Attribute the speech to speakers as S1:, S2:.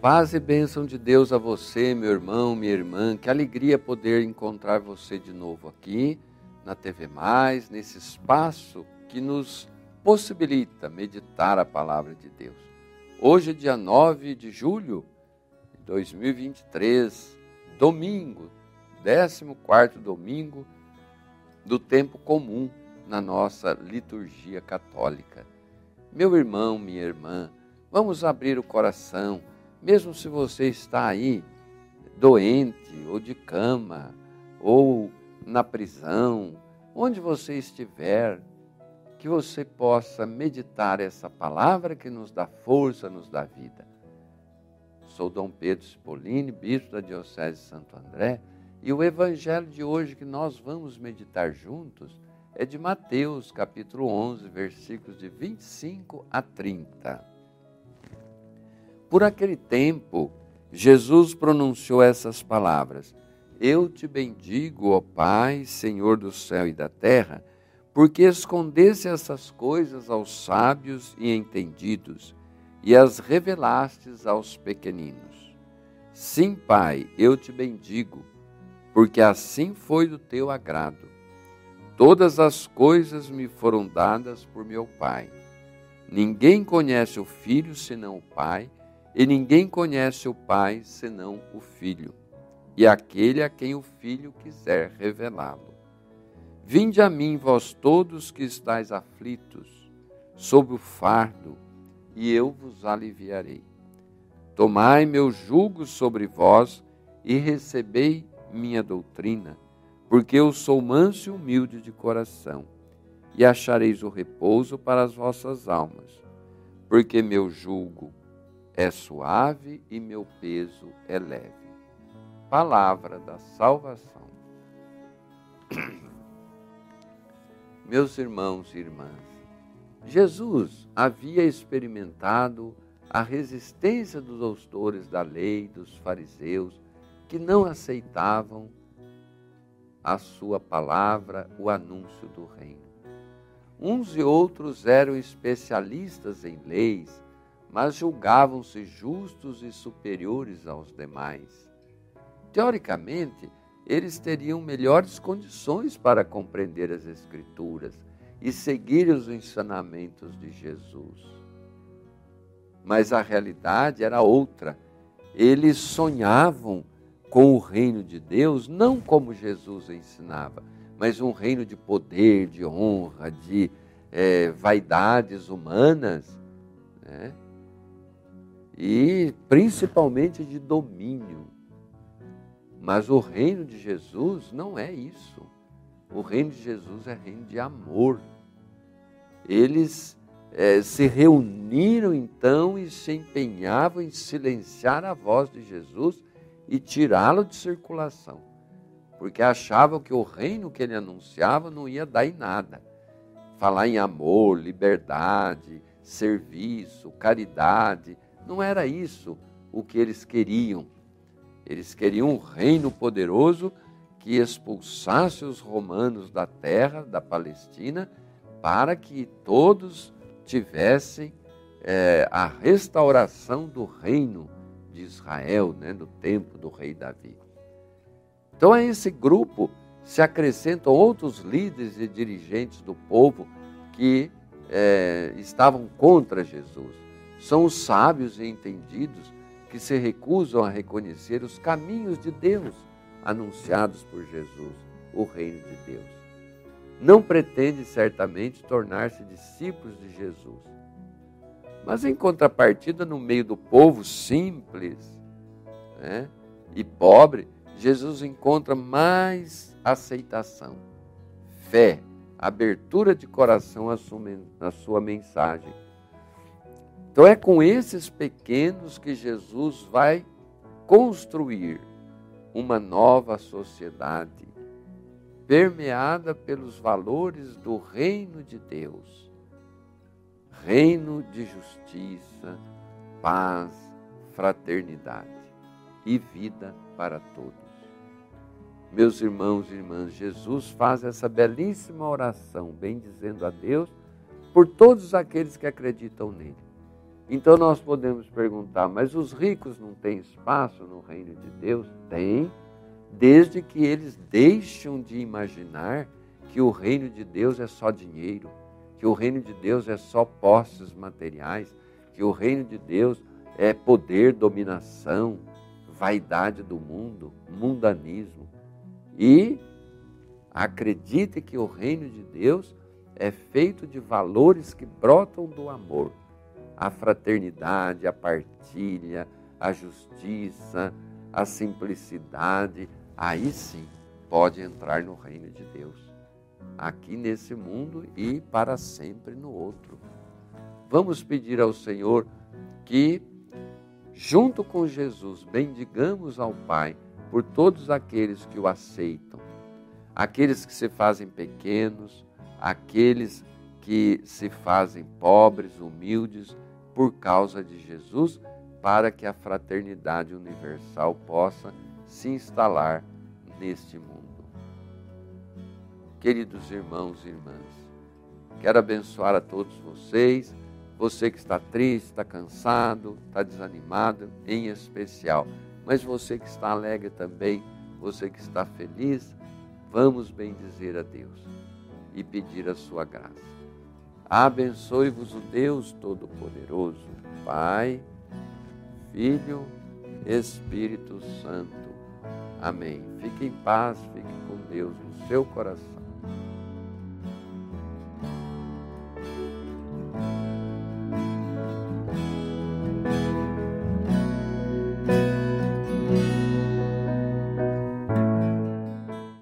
S1: Paz e bênção de Deus a você, meu irmão, minha irmã. Que alegria poder encontrar você de novo aqui na TV Mais, nesse espaço que nos possibilita meditar a palavra de Deus. Hoje é dia 9 de julho de 2023, domingo, 14 domingo do tempo comum na nossa liturgia católica. Meu irmão, minha irmã, vamos abrir o coração mesmo se você está aí doente, ou de cama, ou na prisão, onde você estiver, que você possa meditar essa palavra que nos dá força, nos dá vida. Sou Dom Pedro Cipollini, bispo da Diocese de Santo André, e o evangelho de hoje que nós vamos meditar juntos é de Mateus, capítulo 11, versículos de 25 a 30. Por aquele tempo, Jesus pronunciou essas palavras: Eu te bendigo, ó Pai, Senhor do céu e da terra, porque escondesse essas coisas aos sábios e entendidos e as revelastes aos pequeninos. Sim, Pai, eu te bendigo, porque assim foi do teu agrado. Todas as coisas me foram dadas por meu Pai. Ninguém conhece o Filho senão o Pai e ninguém conhece o Pai senão o Filho, e aquele a quem o Filho quiser revelá-lo. Vinde a mim, vós todos que estáis aflitos, sob o fardo, e eu vos aliviarei. Tomai meu jugo sobre vós e recebei minha doutrina, porque eu sou manso e humilde de coração, e achareis o repouso para as vossas almas, porque meu jugo é suave e meu peso é leve. Palavra da salvação. Meus irmãos e irmãs, Jesus havia experimentado a resistência dos doutores da lei, dos fariseus, que não aceitavam a sua palavra, o anúncio do reino. Uns e outros eram especialistas em leis, mas julgavam-se justos e superiores aos demais. Teoricamente, eles teriam melhores condições para compreender as Escrituras e seguir os ensinamentos de Jesus. Mas a realidade era outra. Eles sonhavam com o reino de Deus, não como Jesus ensinava, mas um reino de poder, de honra, de é, vaidades humanas. Né? E principalmente de domínio. Mas o reino de Jesus não é isso. O reino de Jesus é reino de amor. Eles é, se reuniram então e se empenhavam em silenciar a voz de Jesus e tirá-lo de circulação, porque achavam que o reino que ele anunciava não ia dar em nada. Falar em amor, liberdade, serviço, caridade, não era isso o que eles queriam. Eles queriam um reino poderoso que expulsasse os romanos da terra, da Palestina, para que todos tivessem é, a restauração do reino de Israel, né, no tempo do rei Davi. Então, a esse grupo se acrescentam outros líderes e dirigentes do povo que é, estavam contra Jesus. São os sábios e entendidos que se recusam a reconhecer os caminhos de Deus anunciados por Jesus, o reino de Deus. Não pretende certamente tornar-se discípulos de Jesus. Mas em contrapartida, no meio do povo simples né, e pobre, Jesus encontra mais aceitação, fé, abertura de coração à sua, mensagem então é com esses pequenos que Jesus vai construir uma nova sociedade permeada pelos valores do reino de Deus. Reino de justiça, paz, fraternidade e vida para todos. Meus irmãos e irmãs, Jesus faz essa belíssima oração, bem dizendo a Deus, por todos aqueles que acreditam nele Então nós podemos perguntar, mas os ricos não têm espaço no reino de Deus? Tem, desde que eles deixam de imaginar que o reino de Deus é só dinheiro, que o reino de Deus é só posses materiais, que o reino de Deus é poder, dominação, vaidade do mundo, mundanismo. E acredite que o reino de Deus é feito de valores que brotam do amor a fraternidade, a partilha, a justiça, a simplicidade, aí sim pode entrar no reino de Deus, aqui nesse mundo e para sempre no outro. Vamos pedir ao Senhor que, junto com Jesus, bendigamos ao Pai por todos aqueles que o aceitam, aqueles que se fazem pequenos, aqueles que se fazem pobres, humildes, por causa de Jesus, para que a fraternidade universal possa se instalar neste mundo. Queridos irmãos e irmãs, quero abençoar a todos vocês, você que está triste, está cansado, está desanimado, em especial, mas você que está alegre também, você que está feliz, vamos bendizer a Deus e pedir a sua graça. Abençoe-vos o Deus Todo-Poderoso, Pai, Filho, Espírito Santo. Amém. Fique em paz, fique com Deus no seu coração.